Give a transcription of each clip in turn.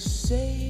say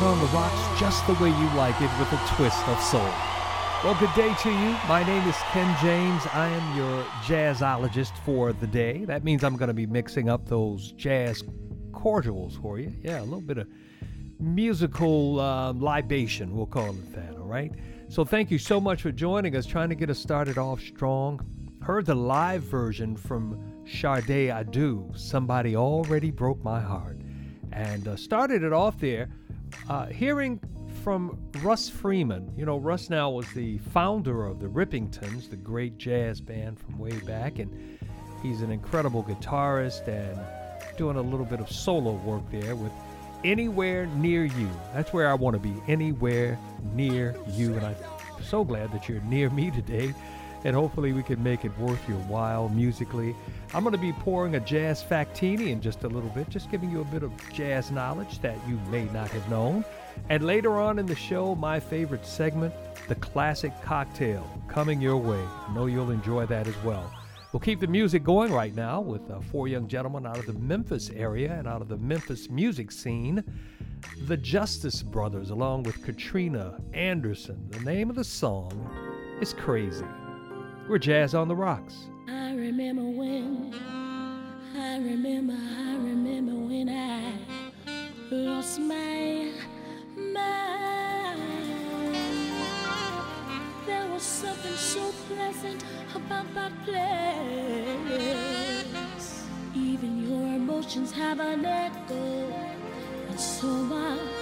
On the Rocks just the way you like it with a twist of soul. Well, good day to you. My name is Ken James. I am your jazzologist for the day. That means I'm going to be mixing up those jazz cordials for you. Yeah, a little bit of musical uh, libation, we'll call it that, all right? So thank you so much for joining us, trying to get us started off strong. Heard the live version from Sade Adu, Somebody Already Broke My Heart. And uh, started it off there uh, hearing from Russ Freeman, you know, Russ now was the founder of the Rippingtons, the great jazz band from way back, and he's an incredible guitarist and doing a little bit of solo work there with Anywhere Near You. That's where I want to be, anywhere near you. And I'm so glad that you're near me today, and hopefully we can make it worth your while musically. I'm going to be pouring a jazz factini in just a little bit, just giving you a bit of jazz knowledge that you may not have known. And later on in the show, my favorite segment, the classic cocktail, coming your way. I know you'll enjoy that as well. We'll keep the music going right now with uh, four young gentlemen out of the Memphis area and out of the Memphis music scene. The Justus Brothers, along with Katrina Anderson. The name of the song is Crazy. We're Jazz on the Rocks. I remember when, I remember, I remember when I lost my mind. There was something so pleasant about that place. Even your emotions have an echo and so much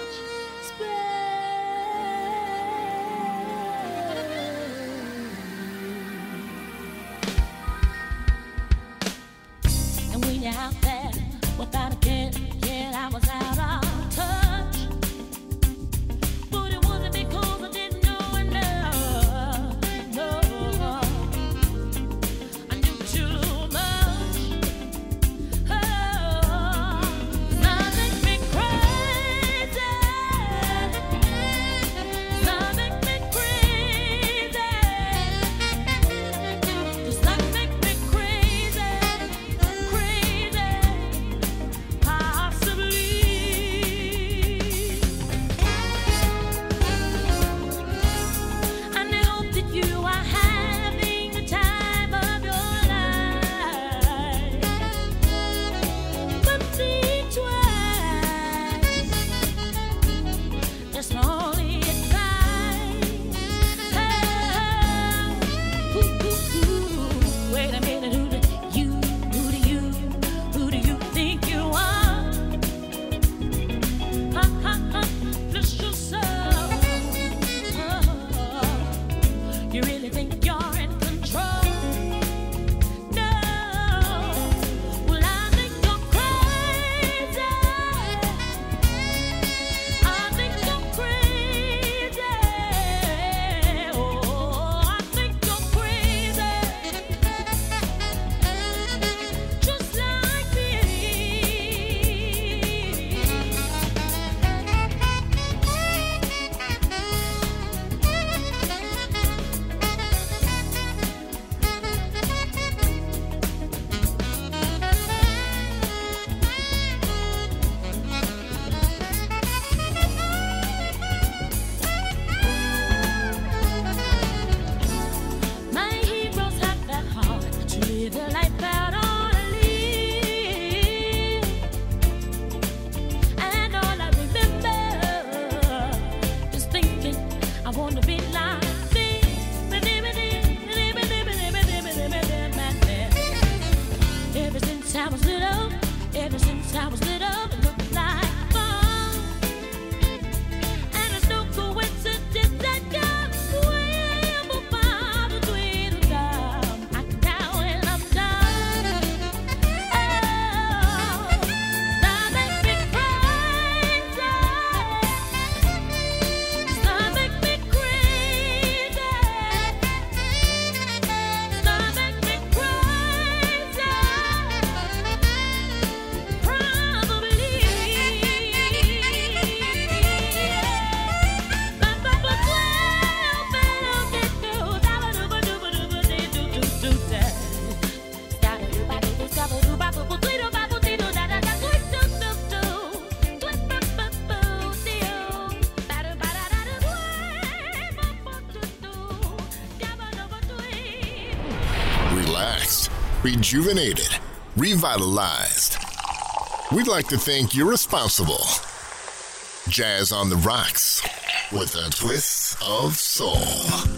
rejuvenated, revitalized. We'd like to think you're responsible. Jazz on the Rocks with a twist of soul.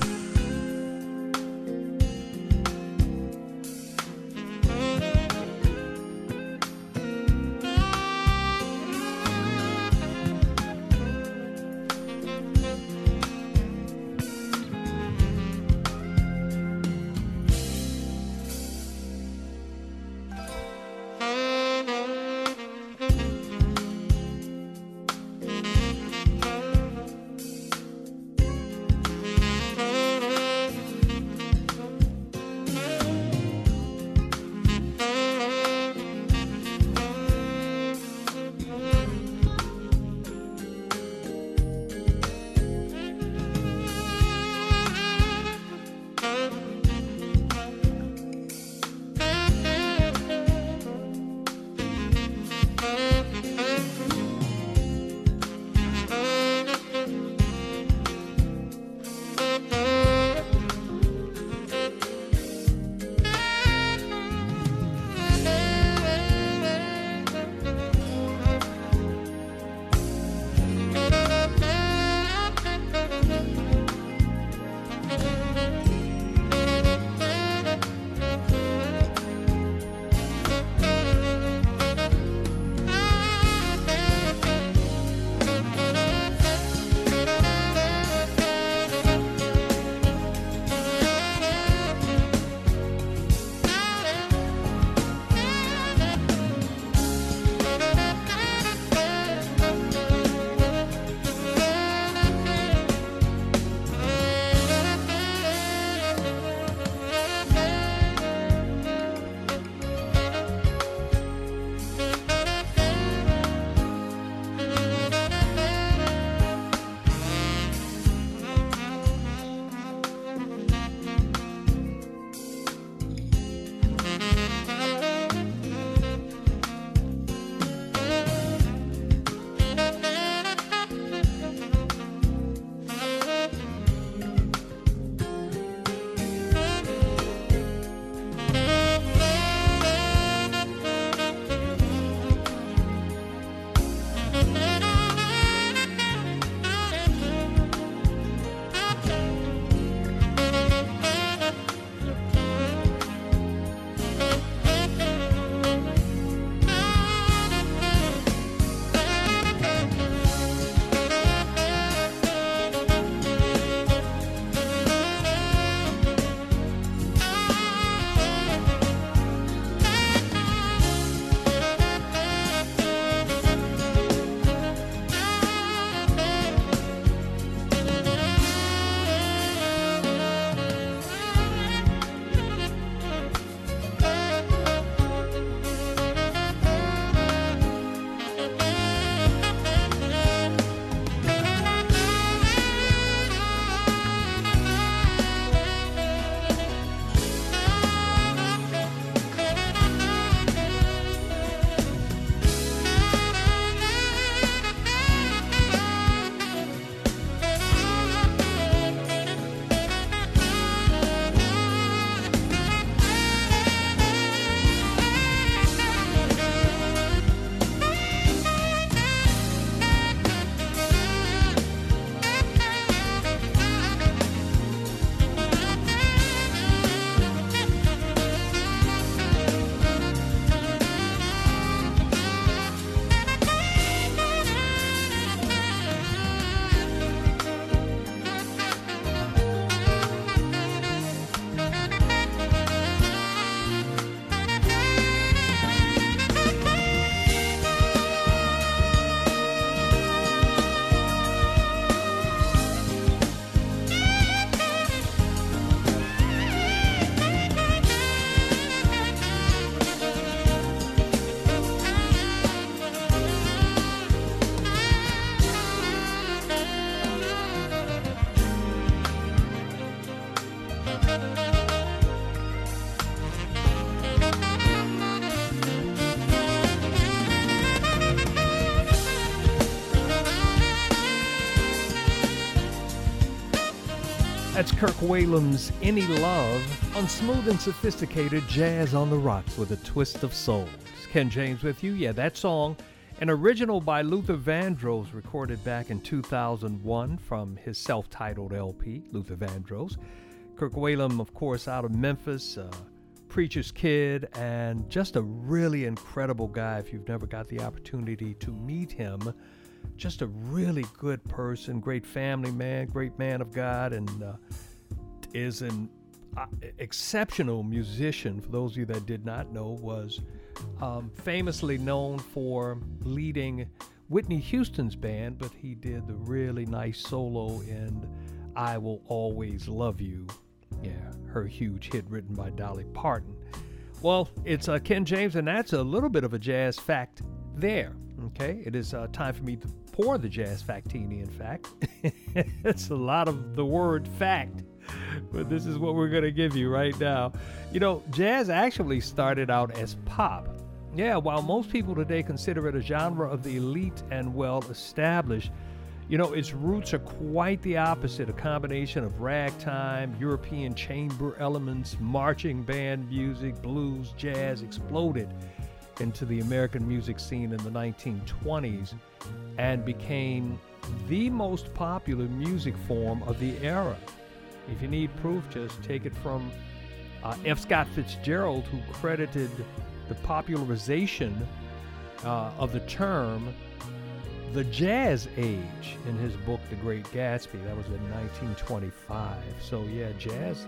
Kirk Whalum's Any Love on smooth and sophisticated jazz on the rocks with a twist of soul. It's Ken James with you. Yeah, that song, an original by Luther Vandross, recorded back in 2001 from his self titled LP, Luther Vandross. Kirk Whalum, of course, out of Memphis, preacher's kid, and just a really incredible guy if you've never got the opportunity to meet him just a really good person, great family man, great man of God, and uh, is an uh, exceptional musician. For those of you that did not know, was um, famously known for leading Whitney Houston's band, but he did the really nice solo in "I Will Always Love You." Yeah, her huge hit written by Dolly Parton. Well, it's uh, Ken James, and that's a little bit of a jazz fact there. Okay, it is uh, time for me to pour the jazz factini, in fact. it's a lot of the word fact, but this is what we're going to give you right now. You know, jazz actually started out as pop. Yeah, while most people today consider it a genre of the elite and well established, you know, its roots are quite the opposite a combination of ragtime, European chamber elements, marching band music, blues, jazz exploded into the American music scene in the 1920s and became the most popular music form of the era. If you need proof, just take it from uh, F. Scott Fitzgerald, who credited the popularization uh, of the term the jazz age in his book The Great Gatsby. That was in 1925. So, yeah, jazz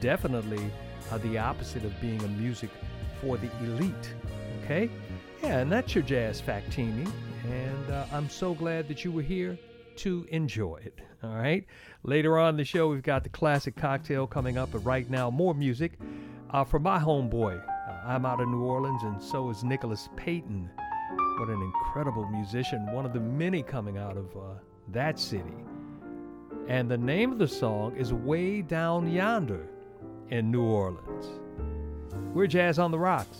definitely uh, the opposite of being a music for the elite. Okay? Yeah, and that's your Jazz Factini. And uh, I'm so glad that you were here to enjoy it. All right? Later on the show, we've got the classic cocktail coming up, but right now, more music uh, from my homeboy. Uh, I'm out of New Orleans, and so is Nicholas Payton. What an incredible musician, one of the many coming out of uh, that city. And the name of the song is Way Down Yonder in New Orleans. We're Jazz on the Rocks.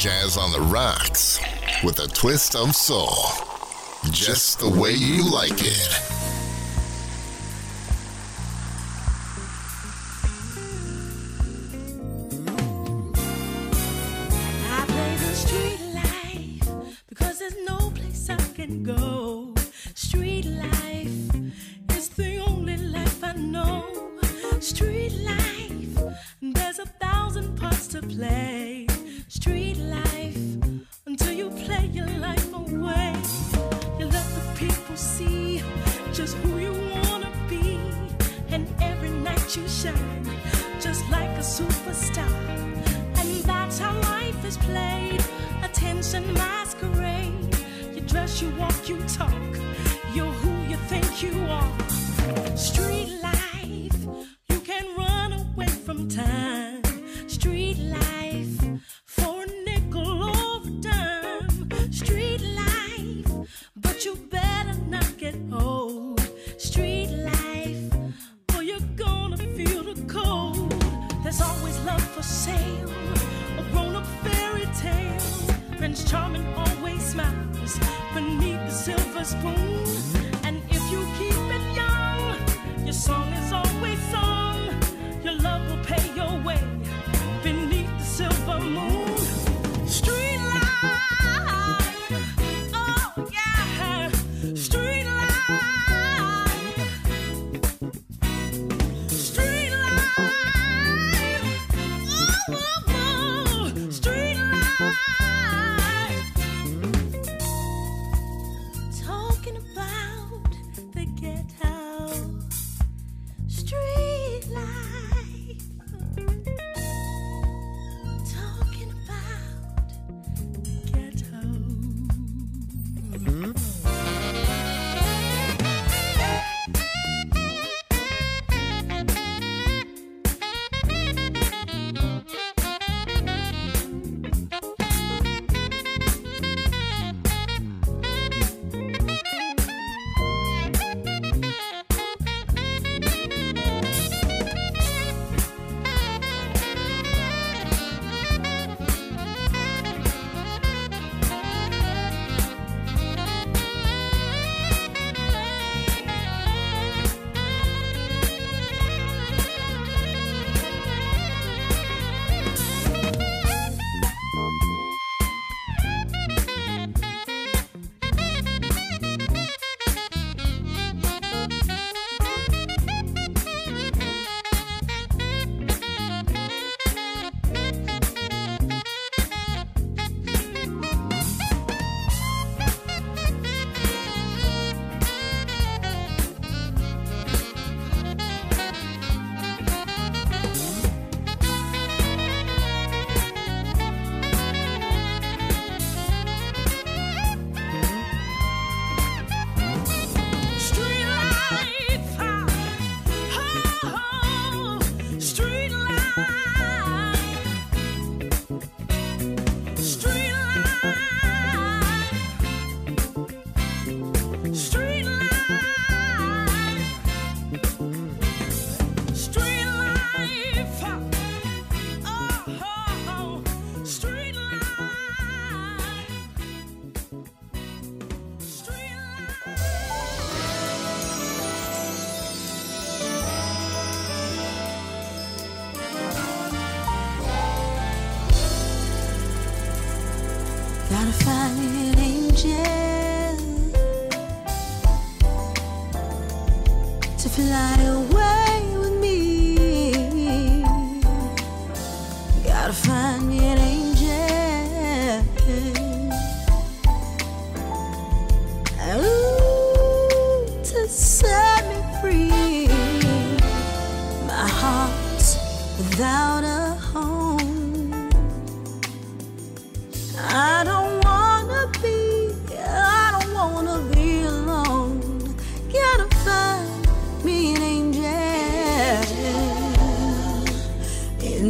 Jazz on the Rocks with a twist of soul. Just the way you like it.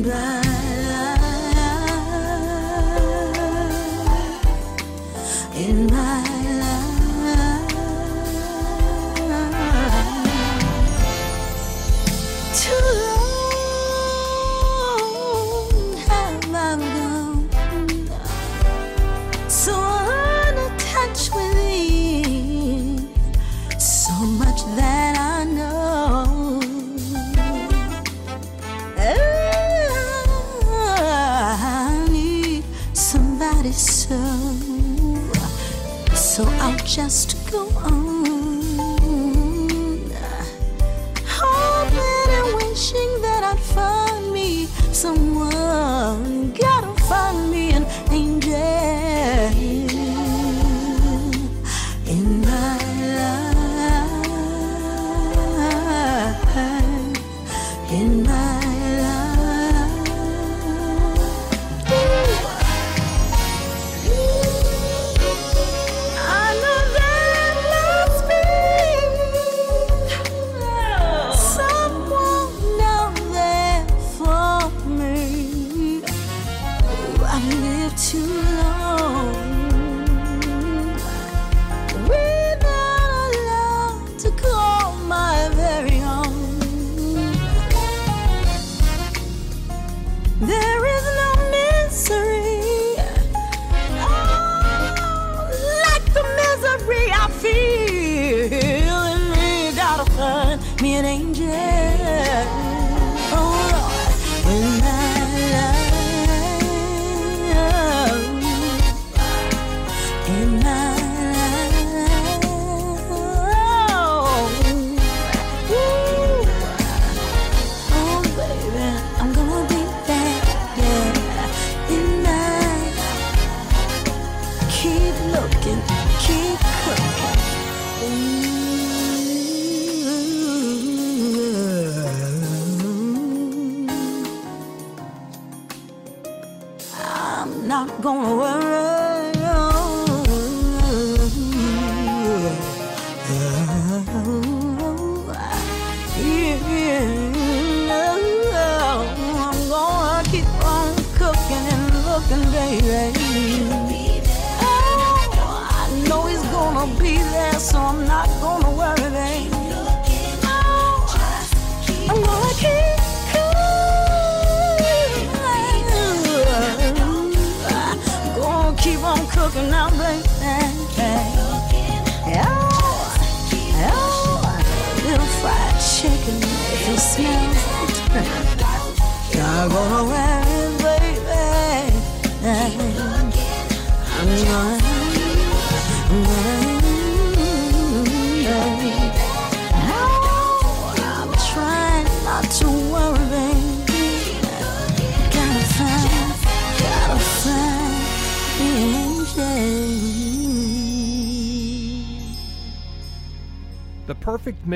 Black.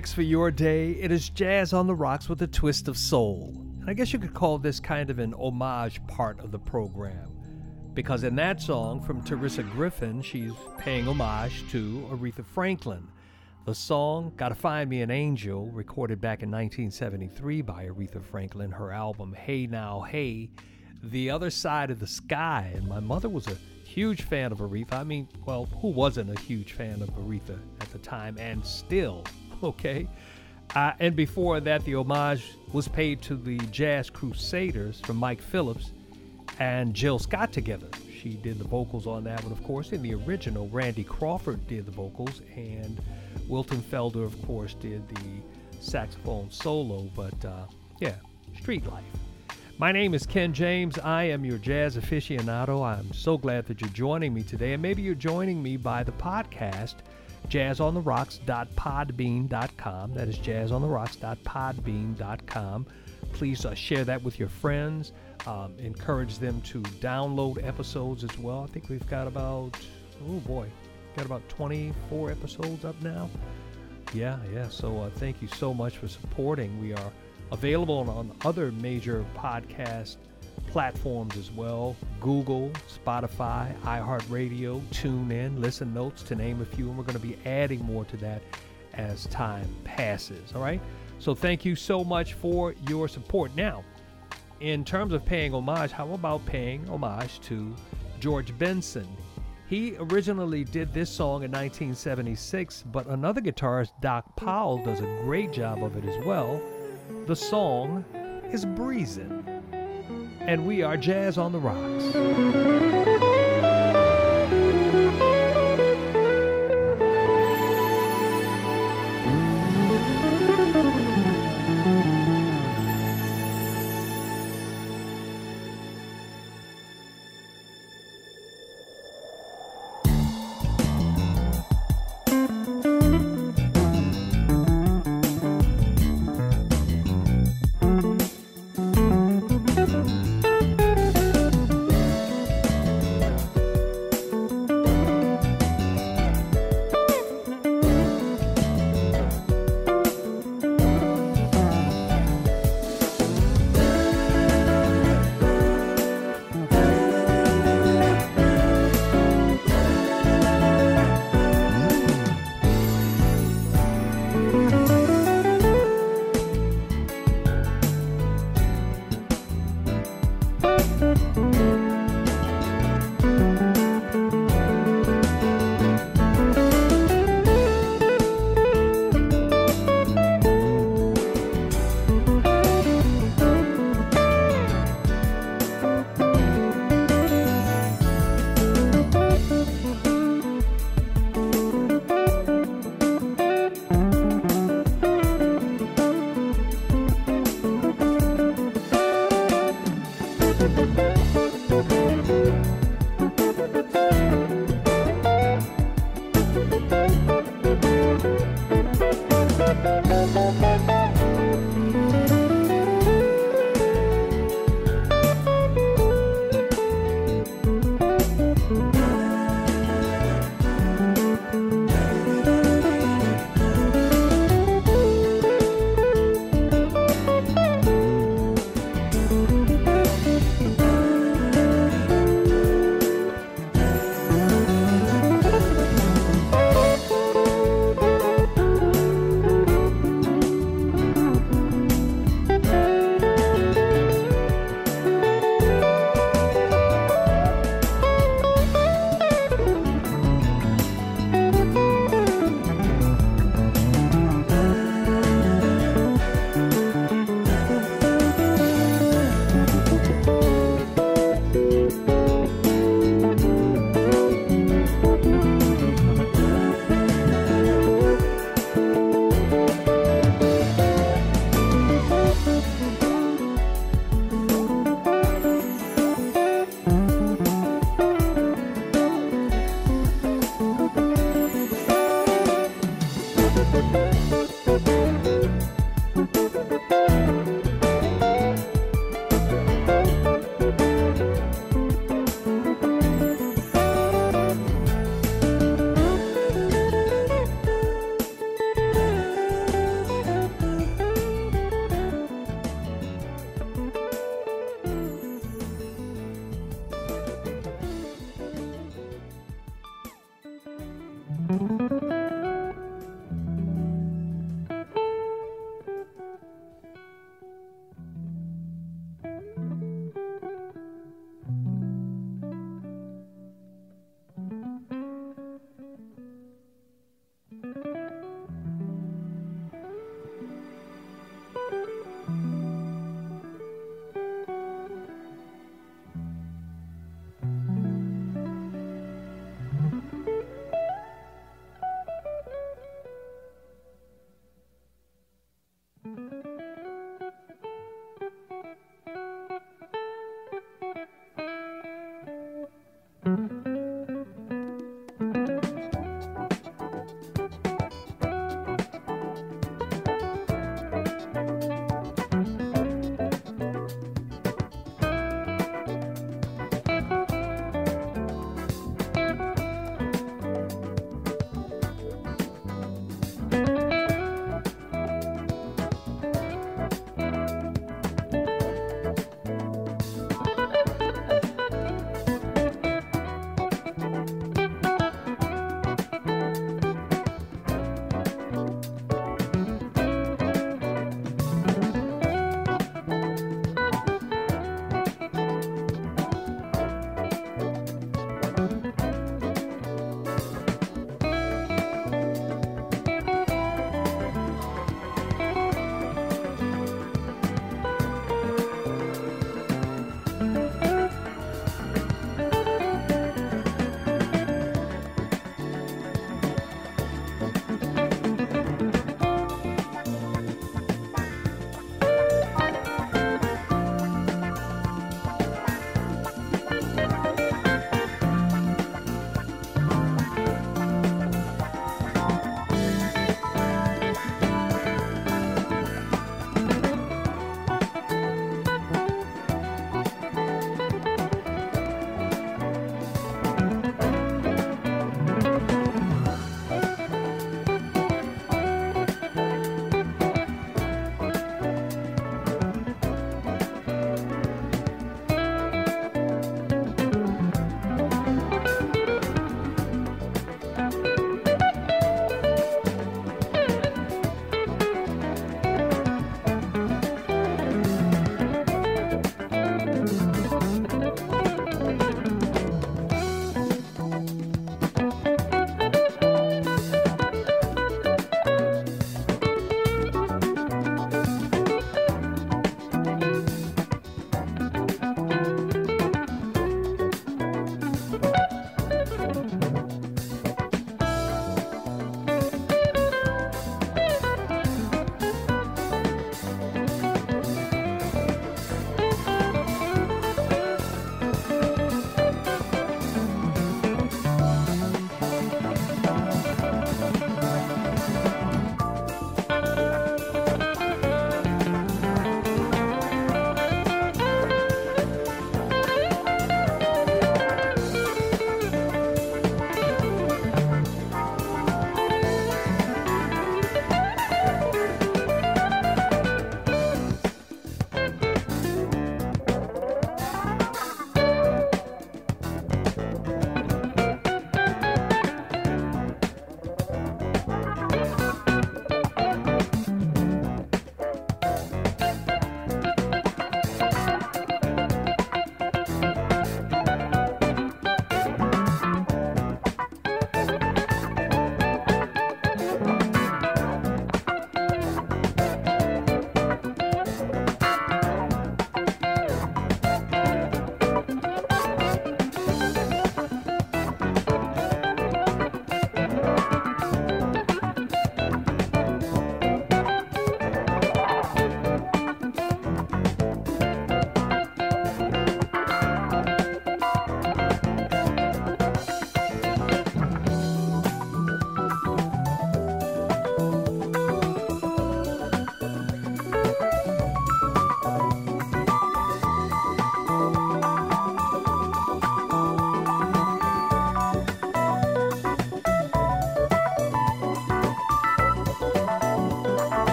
Mix for your day. It is jazz on the rocks with a twist of soul. And I guess you could call this kind of an homage part of the program. Because in that song from Teresa Griffin, she's paying homage to Aretha Franklin. The song, Gotta Find Me an Angel, recorded back in 1973 by Aretha Franklin, her album Hey Now Hey, The Other Side of the Sky. And my mother was a huge fan of Aretha. I mean, well, who wasn't a huge fan of Aretha at the time and still, okay? Uh, and before that, the homage was paid to the Jazz Crusaders from Mike Phillips and Jill Scott together. She did the vocals on that one, of course. In the original, Randy Crawford did the vocals, and Wilton Felder, of course, did the saxophone solo. But uh, yeah, street life. My name is Ken James. I am your jazz aficionado. I'm so glad that you're joining me today, and maybe you're joining me by the podcast, jazzontherocks.podbean.com. That is jazzontherocks.podbean.com. Please uh, share that with your friends. Um, encourage them to download episodes as well. I think we've got about, oh boy, got about 24 episodes up now. Yeah, yeah. So uh, thank you so much for supporting. We are available on, other major podcast platforms as well Google, Spotify, iHeartRadio, TuneIn, Listen Notes, to name a few. And we're going to be adding more to that as time passes. All right. So thank you so much for your support. Now, in terms of paying homage, how about paying homage to George Benson? He originally did this song in 1976, but another guitarist, Doc Powell, does a great job of it as well. The song is Breezin', and we are Jazz on the Rocks.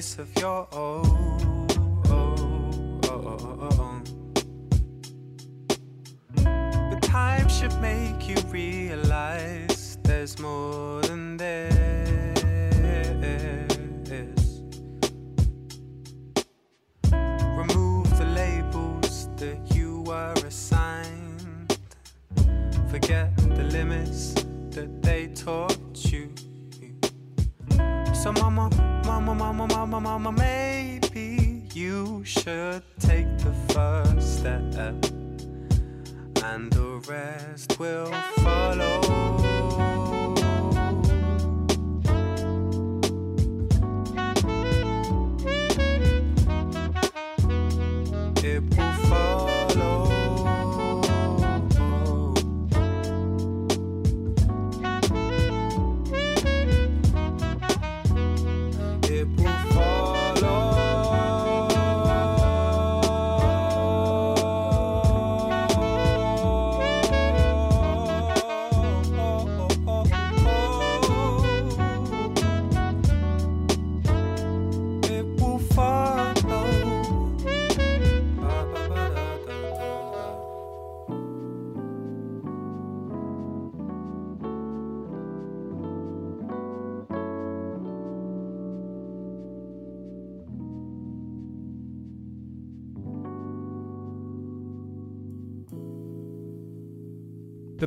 Space of your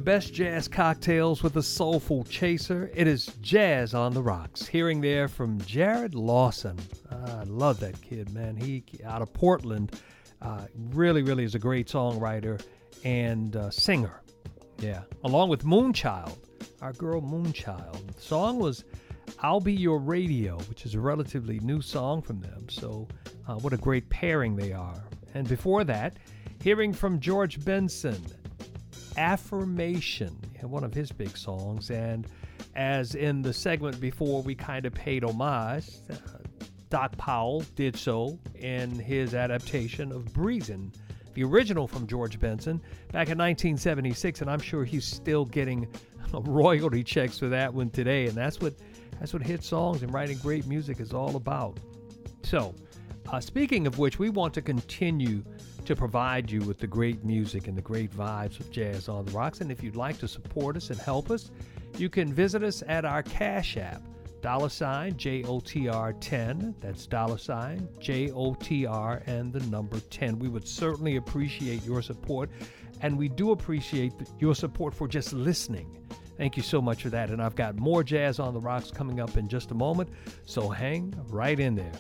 best jazz cocktails with a soulful chaser. It is Jazz on the Rocks. Hearing there from Jarrod Lawson. Ah, I love that kid, man. He out of Portland. Uh, really, really is a great songwriter and uh, singer. Yeah, along with Moonchild, our girl Moonchild. The song was "I'll Be Your Radio," which is a relatively new song from them. So, uh, what a great pairing they are. And before that, hearing from George Benson, Affirmation, one of his big songs. And as in the segment before, we kind of paid homage. Doc Powell did so in his adaptation of Breezin', the original from George Benson back in 1976, and I'm sure he's still getting royalty checks for that one today. And that's what that's what hit songs and writing great music is all about. So, uh, speaking of which, we want to continue to provide you with the great music and the great vibes of Jazz on the Rocks. And if you'd like to support us and help us, you can visit us at our Cash App, dollar sign JOTR 10. That's dollar sign JOTR and the number 10. We would certainly appreciate your support, and we do appreciate your support for just listening. Thank you so much for that. And I've got more Jazz on the Rocks coming up in just a moment, so hang right in there.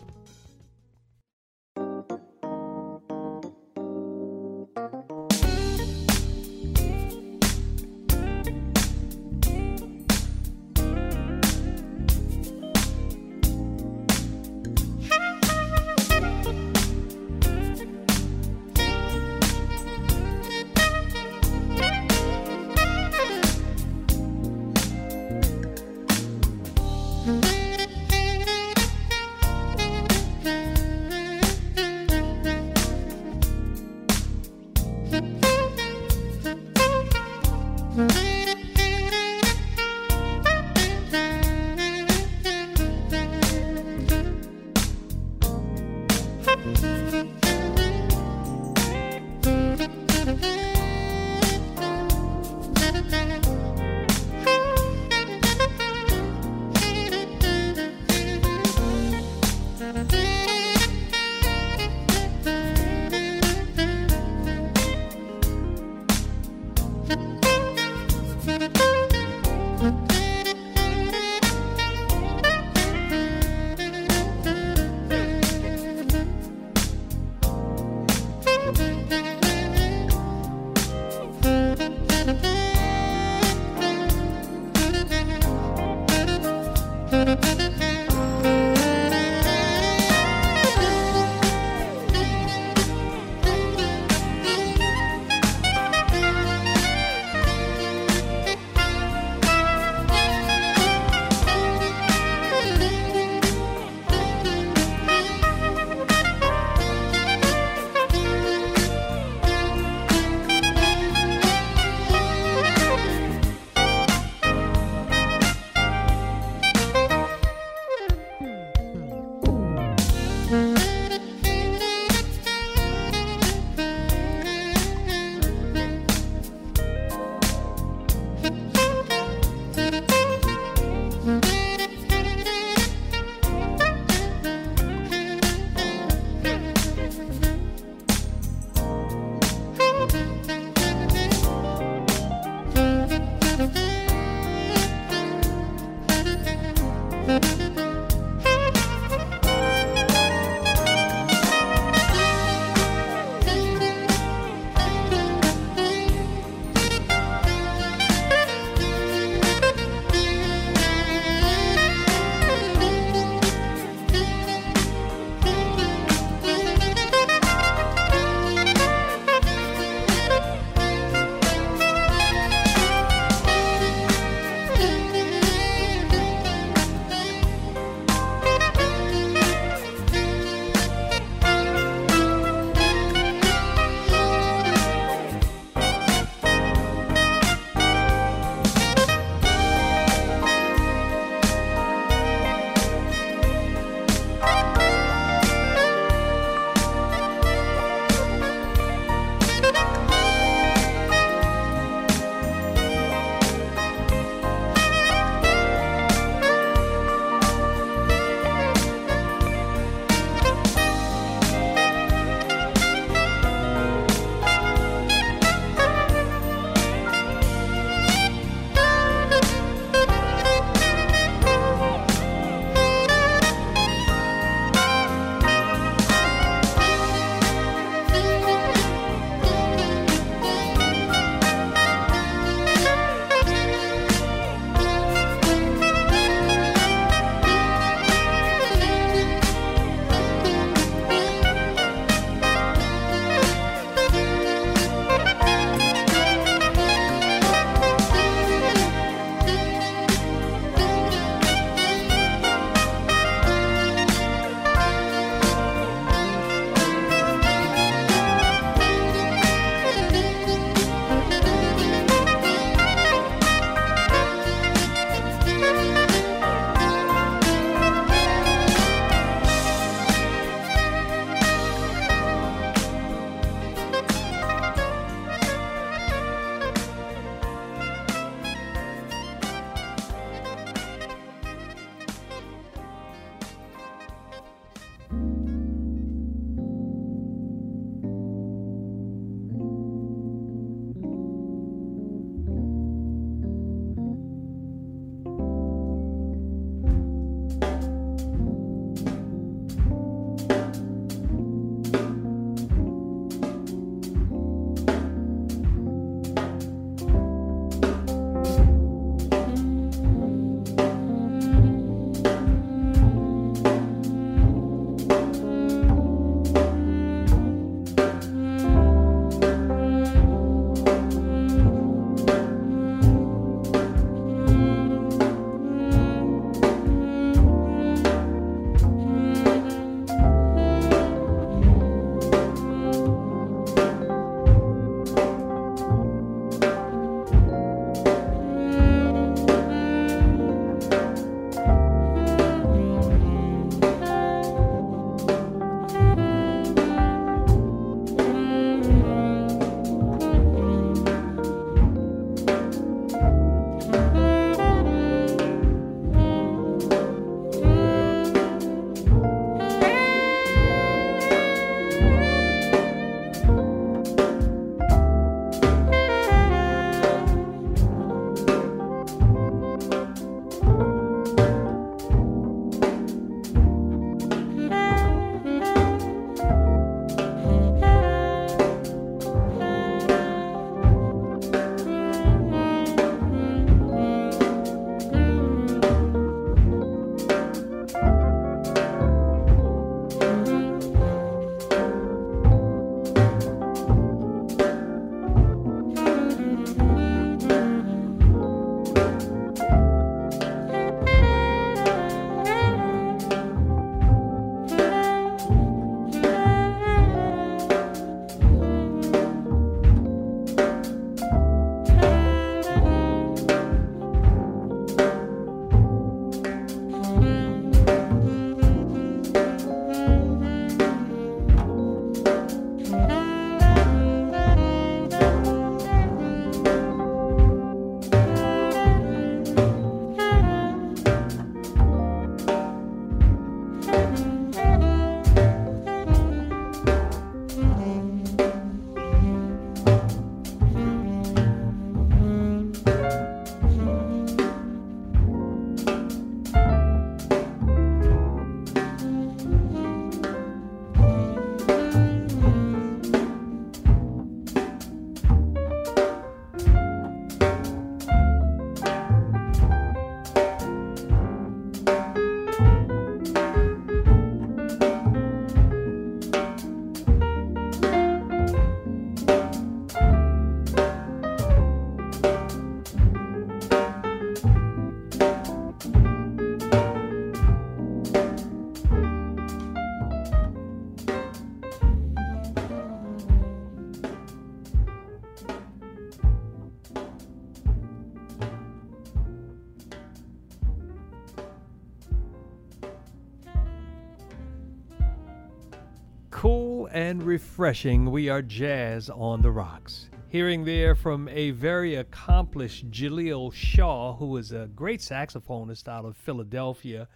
Cool and refreshing. We are jazz on the rocks. Hearing there from a very accomplished Jaleel Shaw, who is a great saxophonist out of Philadelphia.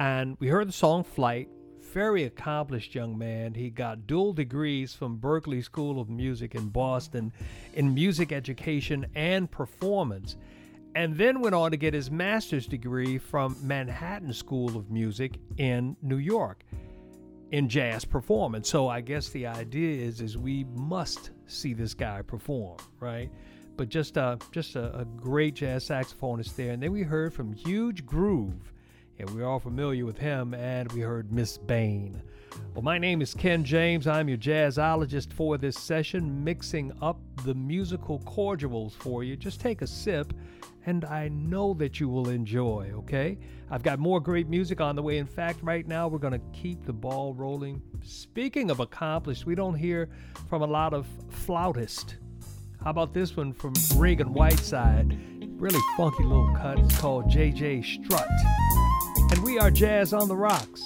And we heard the song Flight. Very accomplished young man. He got dual degrees from Berklee School of Music in Boston in music education and performance, and then went on to get his master's degree from Manhattan School of Music in New York in jazz performance. So I guess the idea is is we must see this guy perform, right? But just uh just a, a great jazz saxophonist there. And then we heard from Euge Groove. And we're all familiar with him, and we heard Miss Bane. Well, my name is Ken James. I'm your jazzologist for this session, mixing up the musical cordials for you. Just take a sip and I know that you will enjoy, okay? I've got more great music on the way. In fact, right now we're going to keep the ball rolling. Speaking of accomplished, we don't hear from a lot of flautists. How about this one from Ragan Whiteside? Really funky little cut. It's called JJ Strut. And we are Jazz on the Rocks.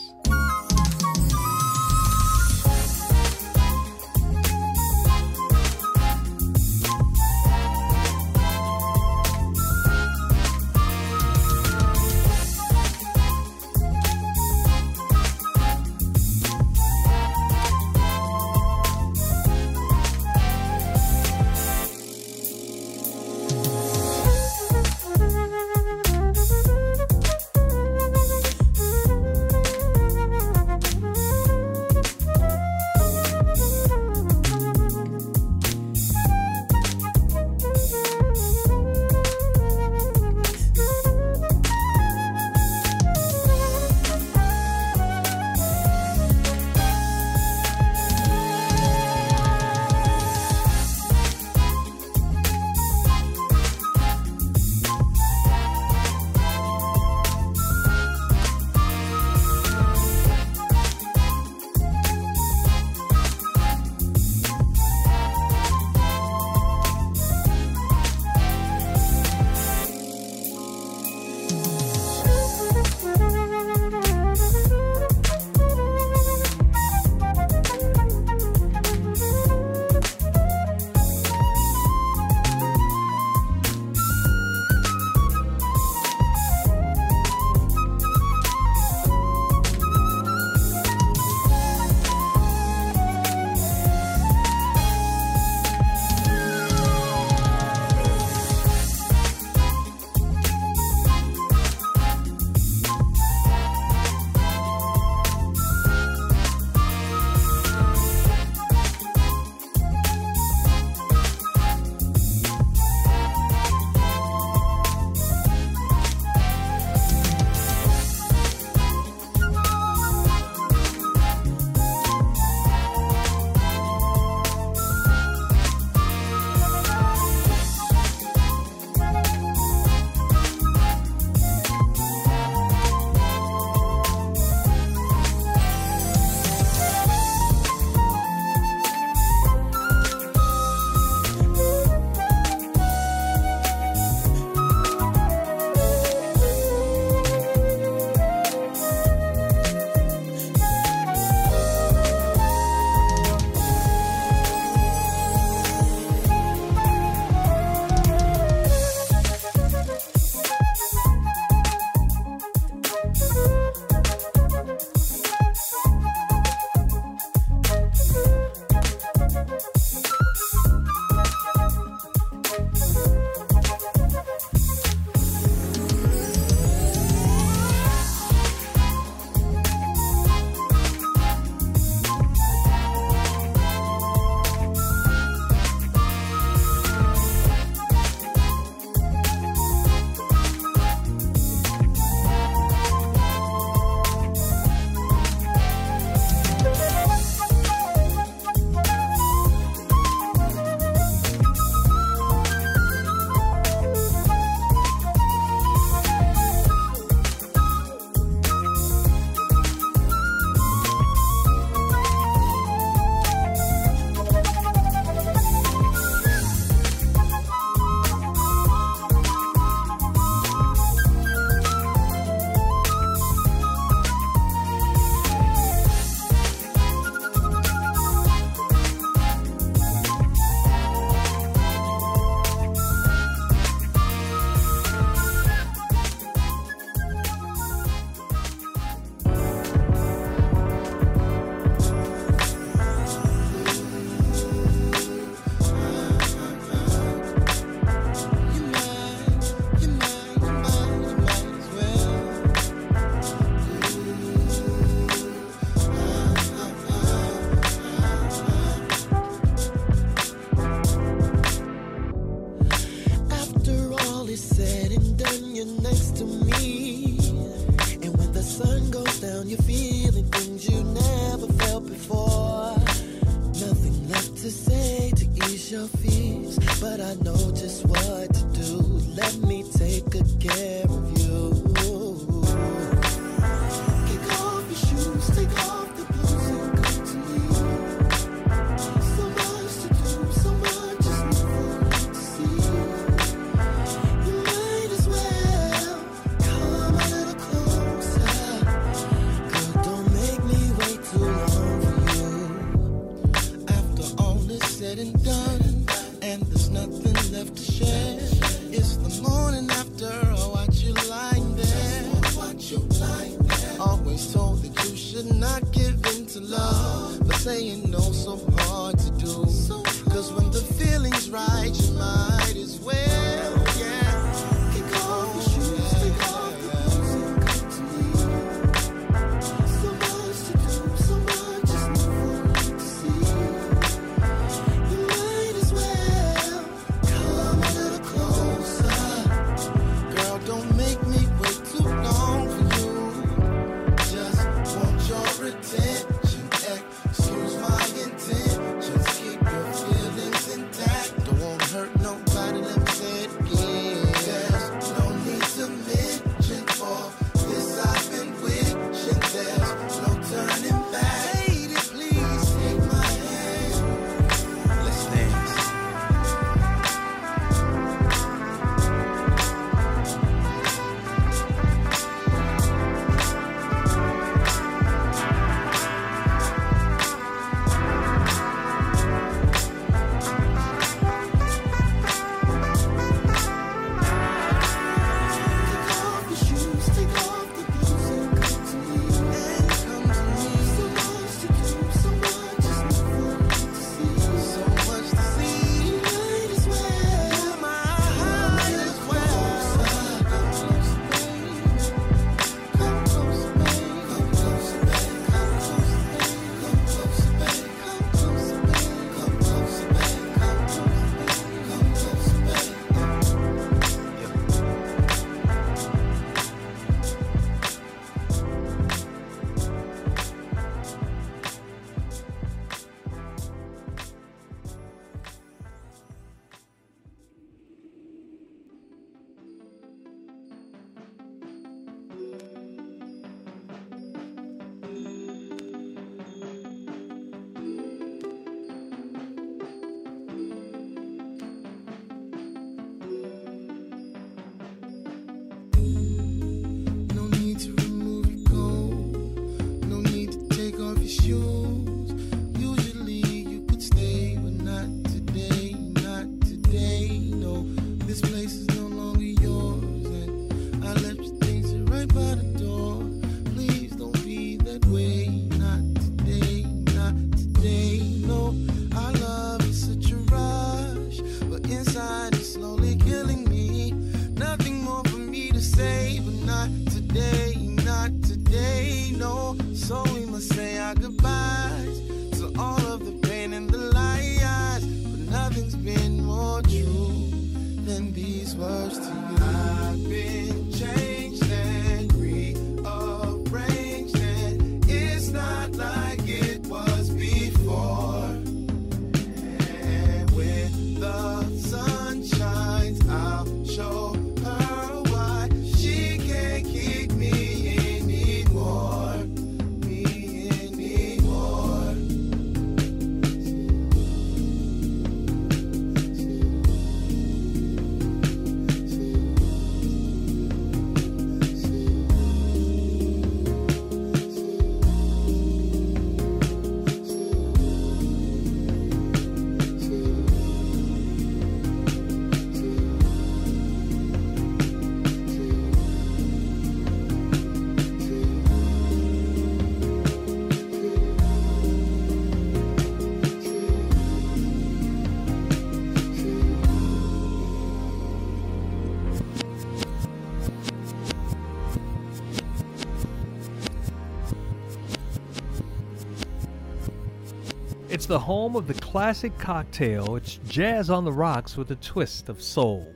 The home of the classic cocktail. It's jazz on the rocks with a twist of soul.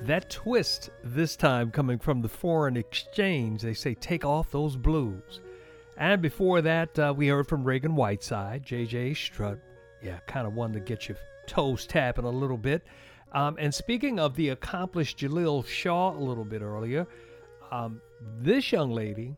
That twist, this time coming from the foreign exchange, they say take off those blues. And before that, uh, we heard from Ragan Whiteside, JJ Strut. Yeah, kind of one to get your toes tapping a little bit. Um, and speaking of the accomplished Jaleel Shaw a little bit earlier, um, this young lady,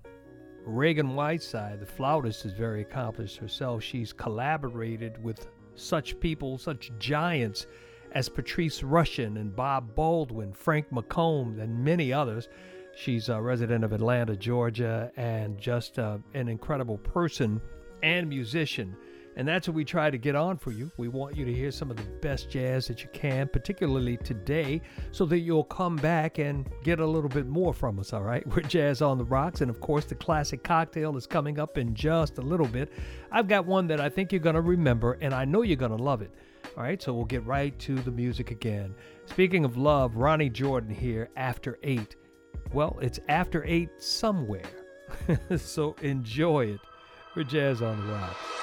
Ragan Whiteside, the flautist, is very accomplished herself. She's collaborated with such people, such giants as Patrice Rushen and Bob Baldwin, Frank McComb, and many others. She's a resident of Atlanta, Georgia, and just uh, an incredible person and musician. And that's what we try to get on for you. We want you to hear some of the best jazz that you can, particularly today, so that you'll come back and get a little bit more from us, all right? We're Jazz on the Rocks. And of course, the classic cocktail is coming up in just a little bit. I've got one that I think you're going to remember, and I know you're going to love it. All right, so we'll get right to the music again. Speaking of love, Ronny Jordan here, After Eight. Well, it's After Eight somewhere. so enjoy it. We're Jazz on the Rocks.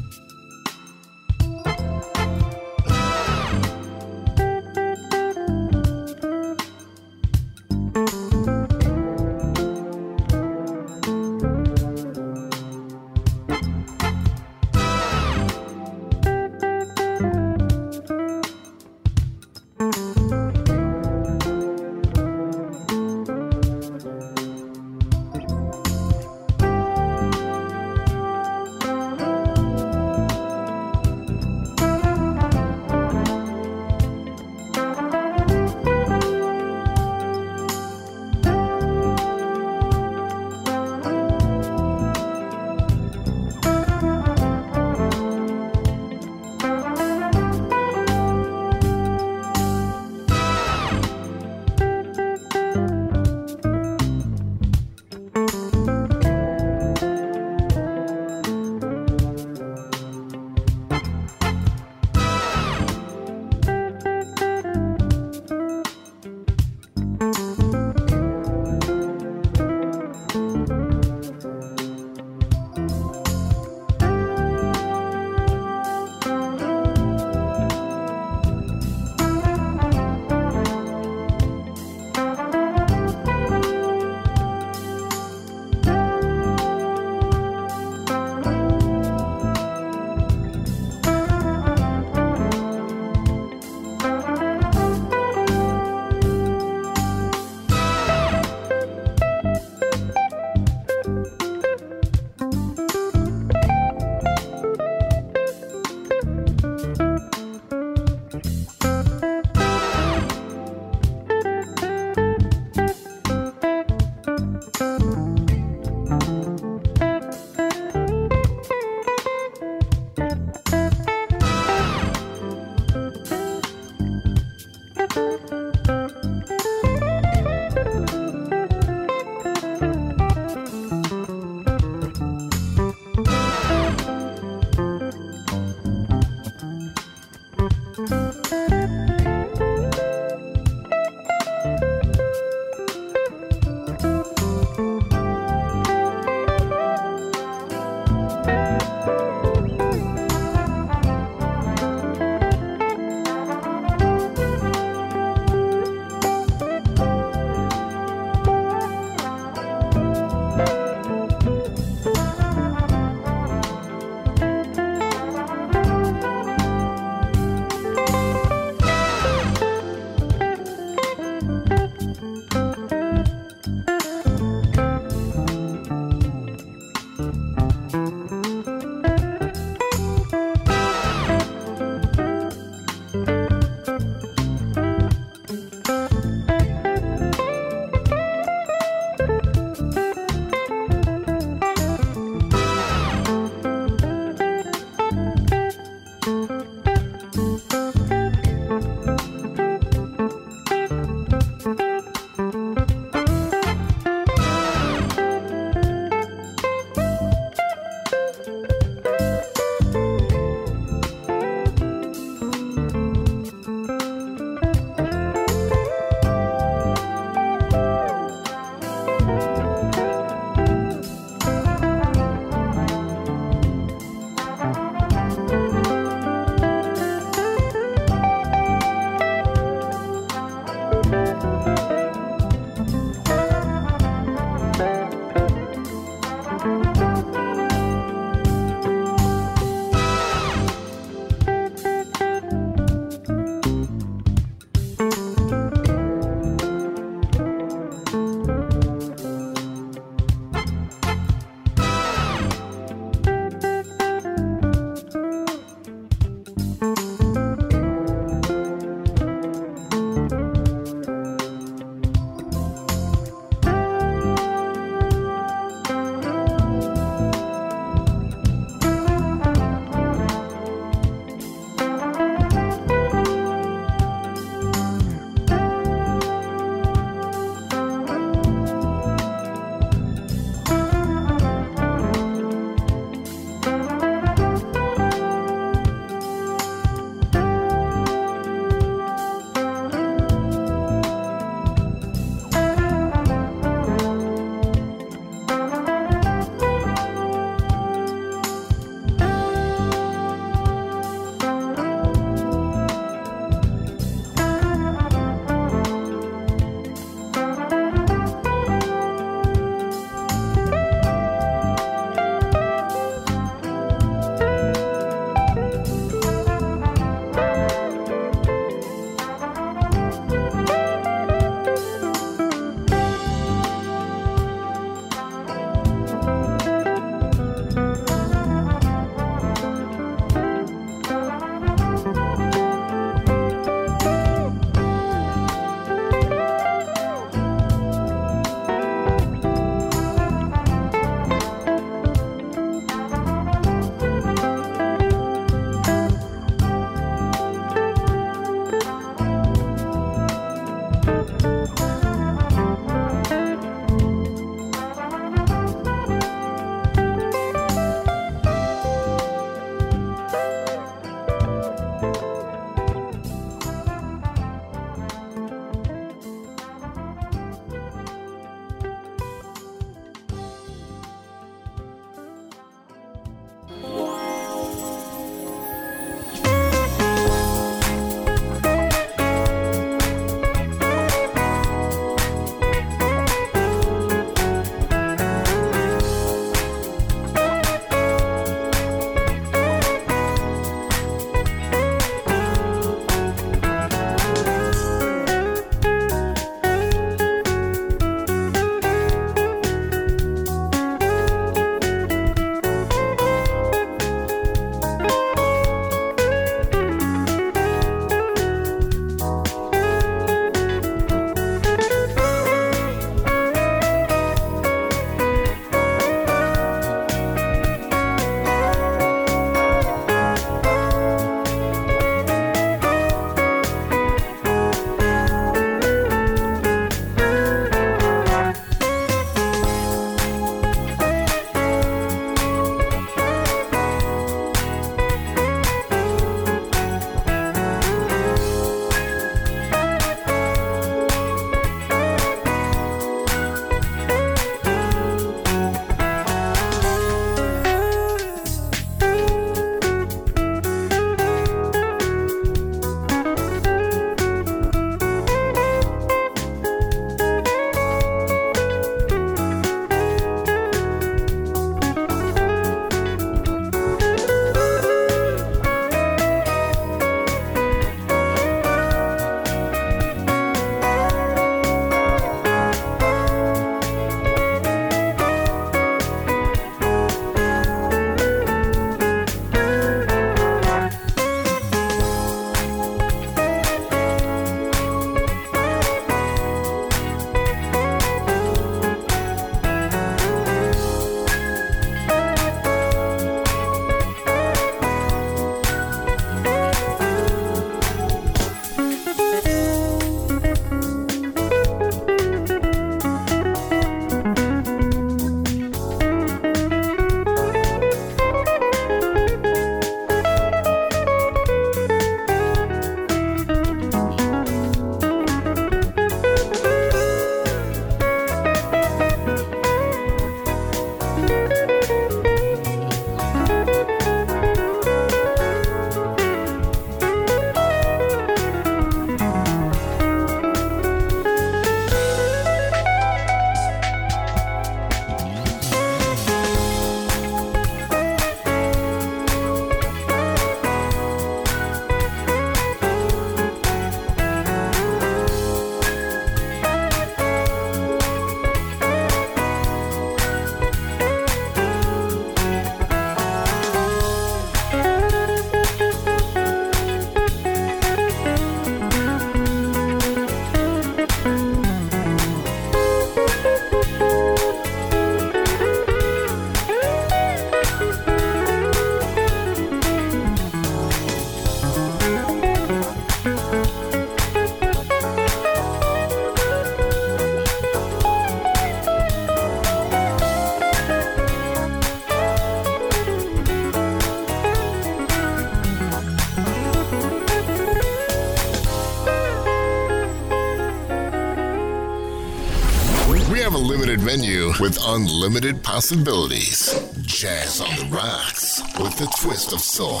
Have a limited menu with unlimited possibilities. Jazz on the rocks with a twist of soul.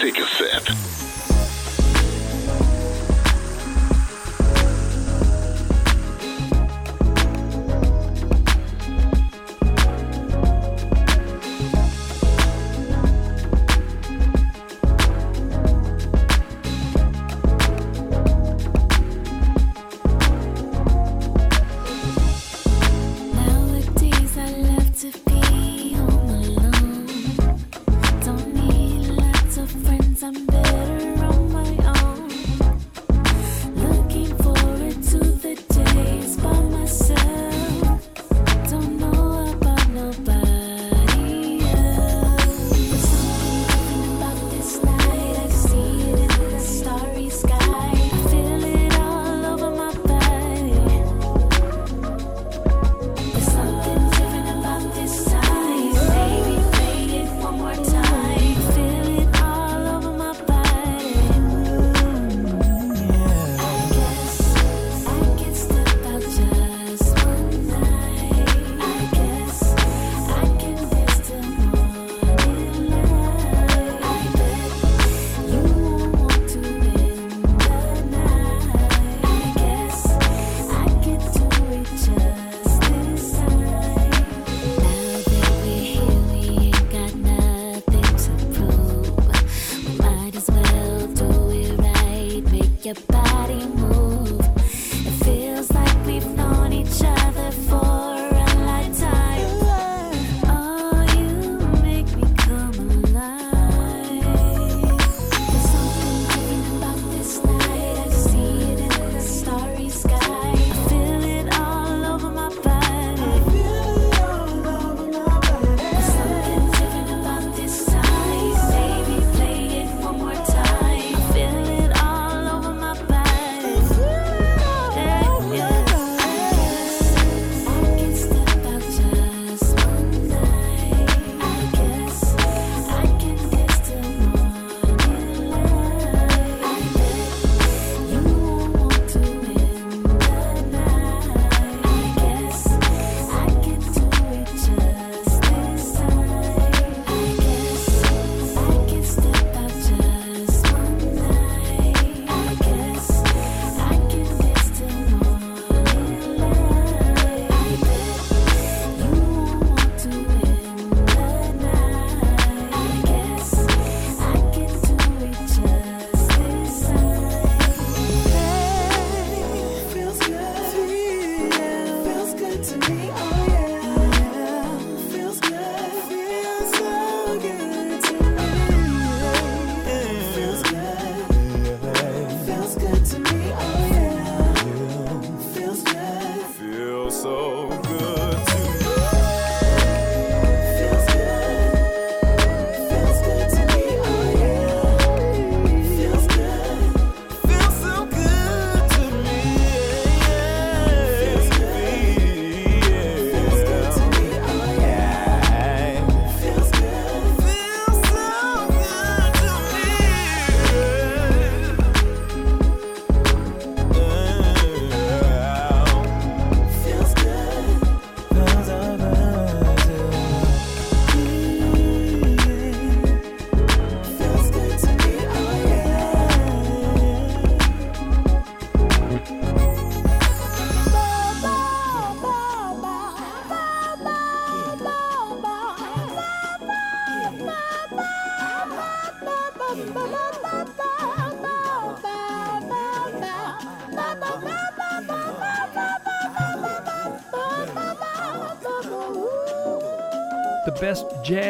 Take a sip.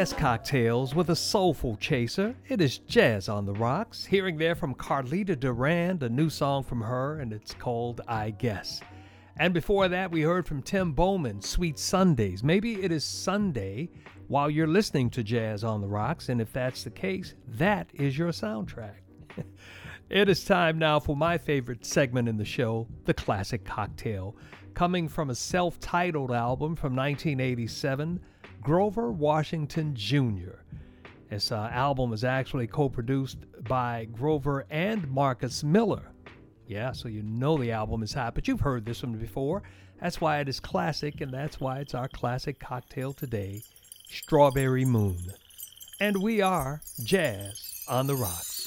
Jazz cocktails with a soulful chaser. It is Jazz on the Rocks. Hearing there from Carlitta Durand, a new song from her, and it's called I Guess. And before that, we heard from Tim Bowman, Sweet Sundays. Maybe it is Sunday while you're listening to Jazz on the Rocks, and if that's the case, that is your soundtrack. it is time now for my favorite segment in the show, the Classic Cocktail. Coming from a self titled album from 1987, Grover Washington Jr. This uh, album is actually co produced by Grover and Marcus Miller. Yeah, so you know the album is hot, but you've heard this one before. That's why it is classic, and that's why it's our classic cocktail today Strawberry Moon. And we are Jazz on the Rocks.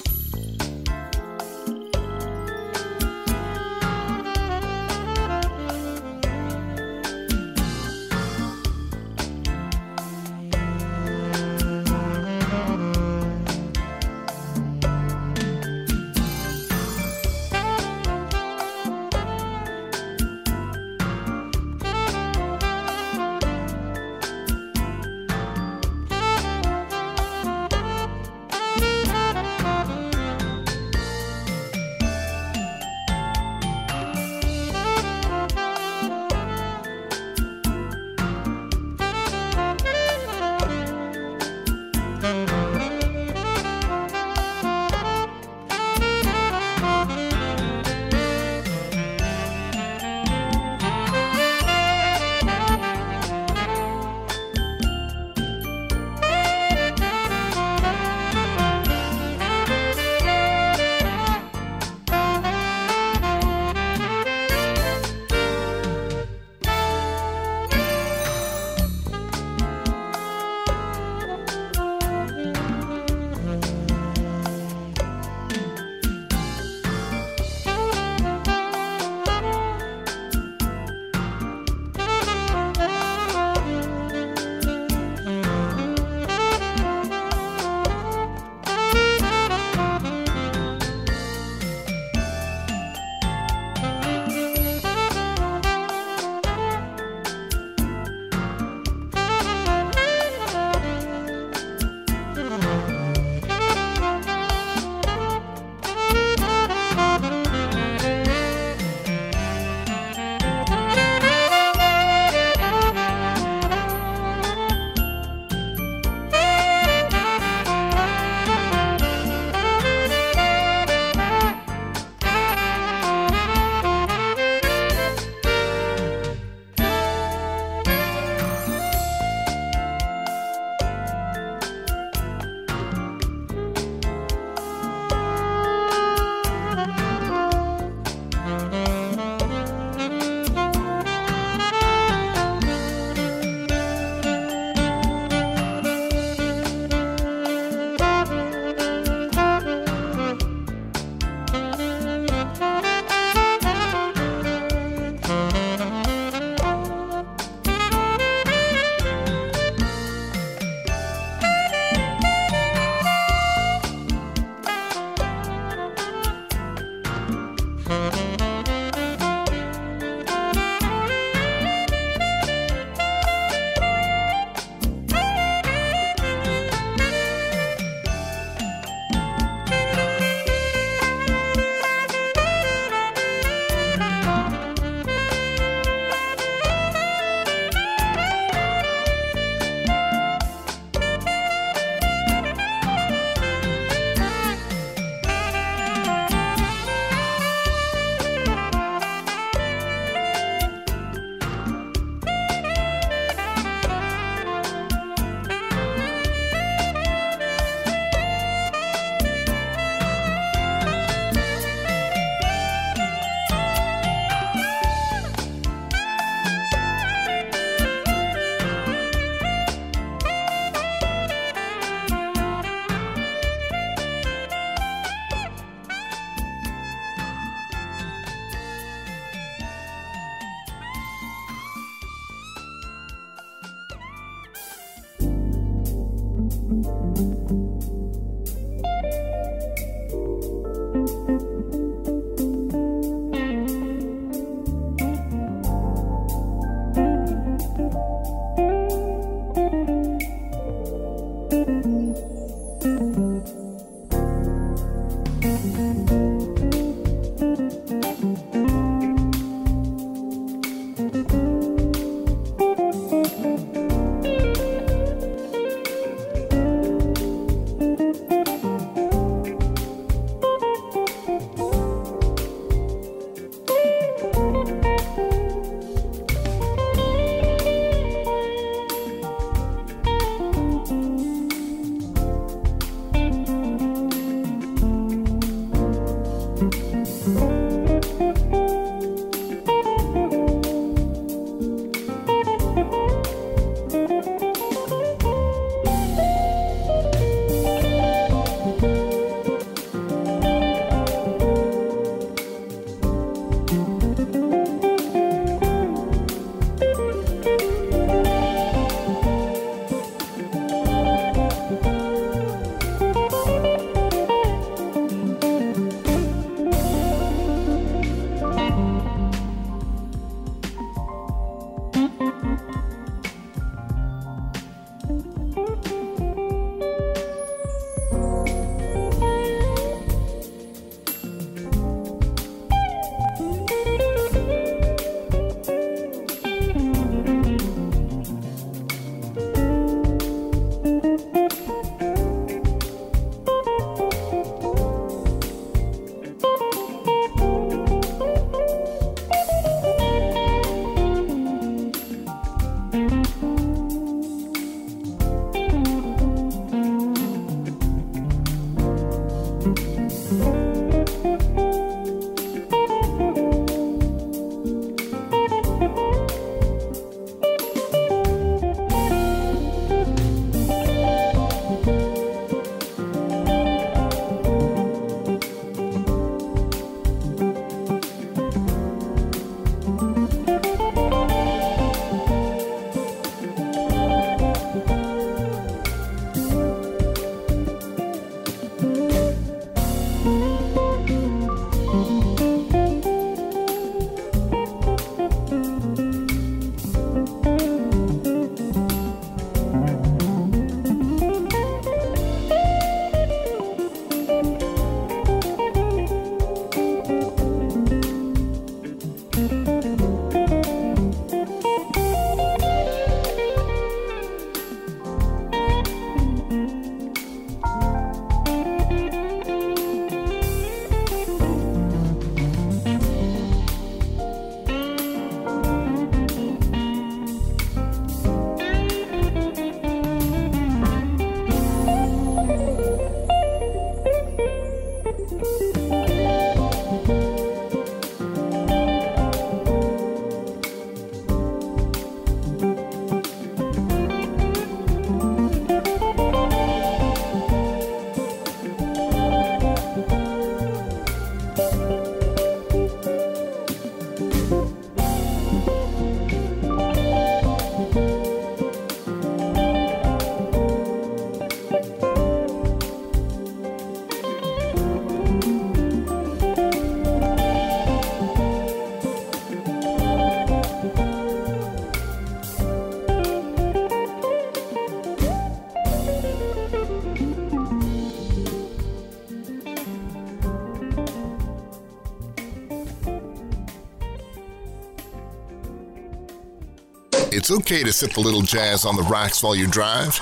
It's okay to sip a little jazz on the rocks while you drive.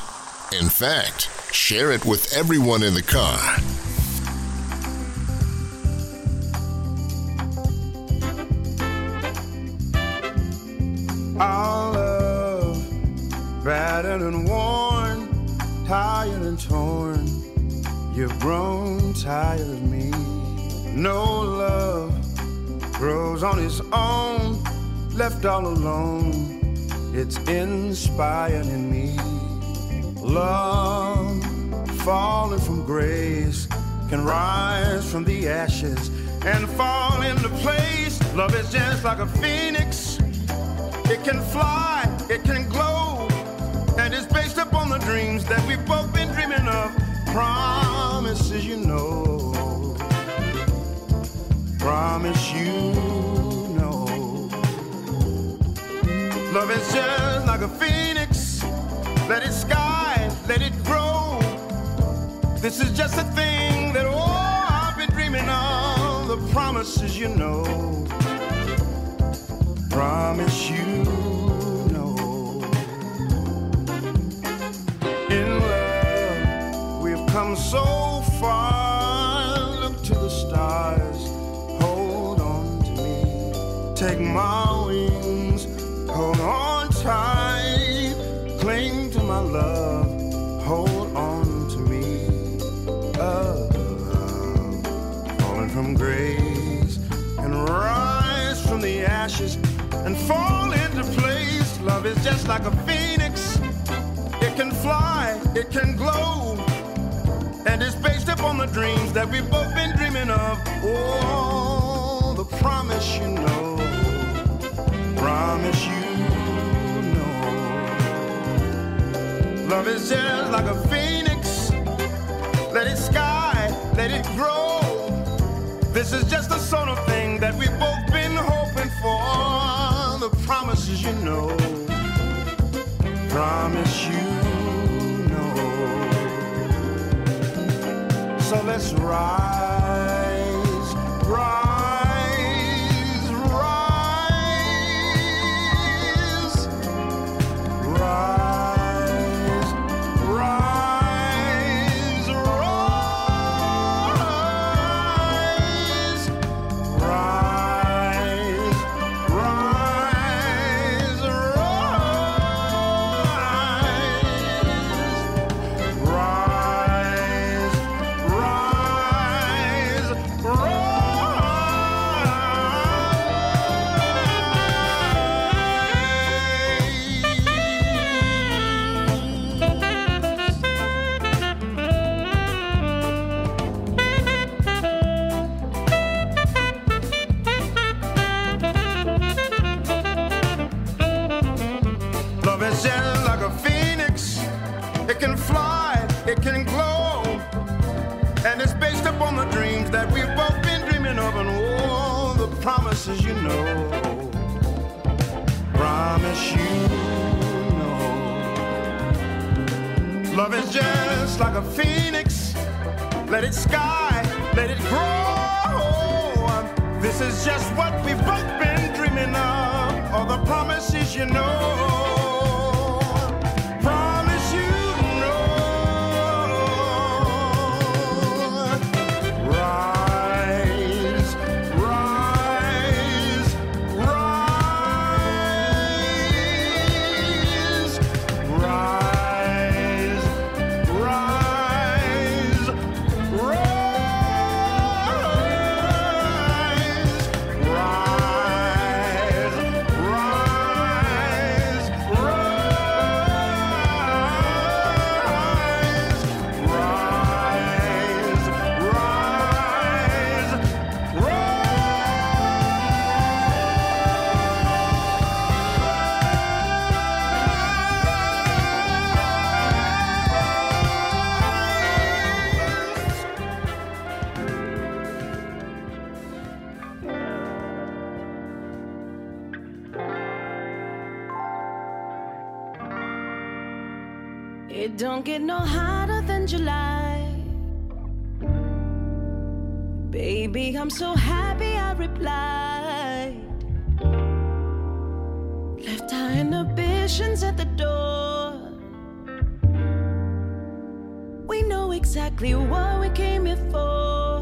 In fact, share it with everyone in the car. Like a phoenix. It can fly, it can glow, and it's based upon the dreams that we've both been dreaming of. Promises, you know. Promise you know. Love is just like a phoenix. Let it sky, let it grow. This is just a thing that, oh, I've been dreaming of. The promises, you know you. In love, we've come so far. Look to the stars, hold on to me. Take my and fall into place. Love is just like a phoenix. It can fly, it can glow. And it's based upon the dreams that we've both been dreaming of. Oh, the promise you know. Promise you know. Love is just like a phoenix. Let it sky, let it grow. This is just the sort of thing that we've both promises you know. Promise you know. So let's rise, rise, based the dreams that we've both been dreaming of. And all the promises you know. Promise you know. Love is just like a phoenix. Let it sky, let it grow. This is just what we've both been dreaming of. All the promises you know. inhibitions at the door. We know exactly what we came here for.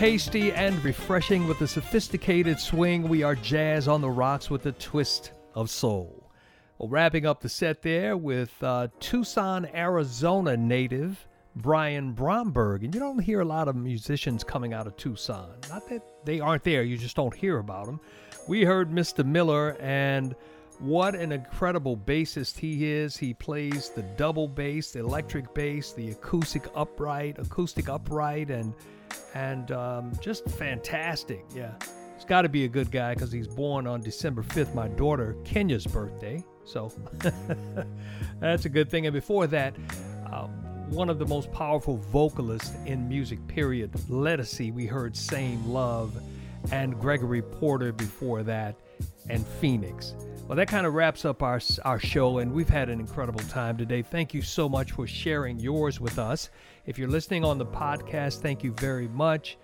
Tasty and refreshing with a sophisticated swing. We are jazz on the rocks with a twist of soul. Well, wrapping up the set there with uh, Tucson, Arizona native Brian Bromberg. And you don't hear a lot of musicians coming out of Tucson. Not that they aren't there, you just don't hear about them. We heard Mr. Miller, and what an incredible bassist he is. He plays the double bass, the electric bass, the acoustic upright, acoustic upright, and and um, just fantastic. Yeah, he's got to be a good guy because he's born on December 5th, my daughter Kenya's birthday. So that's a good thing. And before that, uh, one of the most powerful vocalists in music, period. Ledisi, we heard Same Love, and Gregory Porter before that, and Phoenix. Well, that kind of wraps up our, our show, and we've had an incredible time today. Thank you so much for sharing yours with us. If you're listening on the podcast, thank you very much.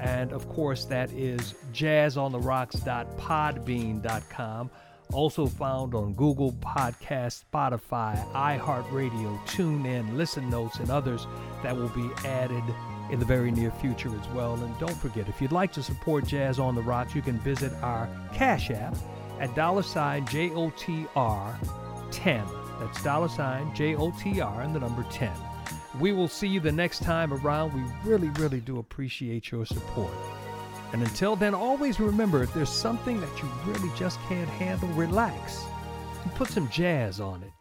And of course, that is jazzontherocks.podbean.com. Also found on Google Podcast, Spotify, iHeartRadio, TuneIn, Listen Notes, and others that will be added in the very near future as well. And don't forget, if you'd like to support Jazz on the Rocks, you can visit our Cash App at dollar sign JOTR 10. That's dollar sign JOTR and the number 10. We will see you the next time around. We really, really do appreciate your support. And until then, always remember if there's something that you really just can't handle, relax and put some jazz on it.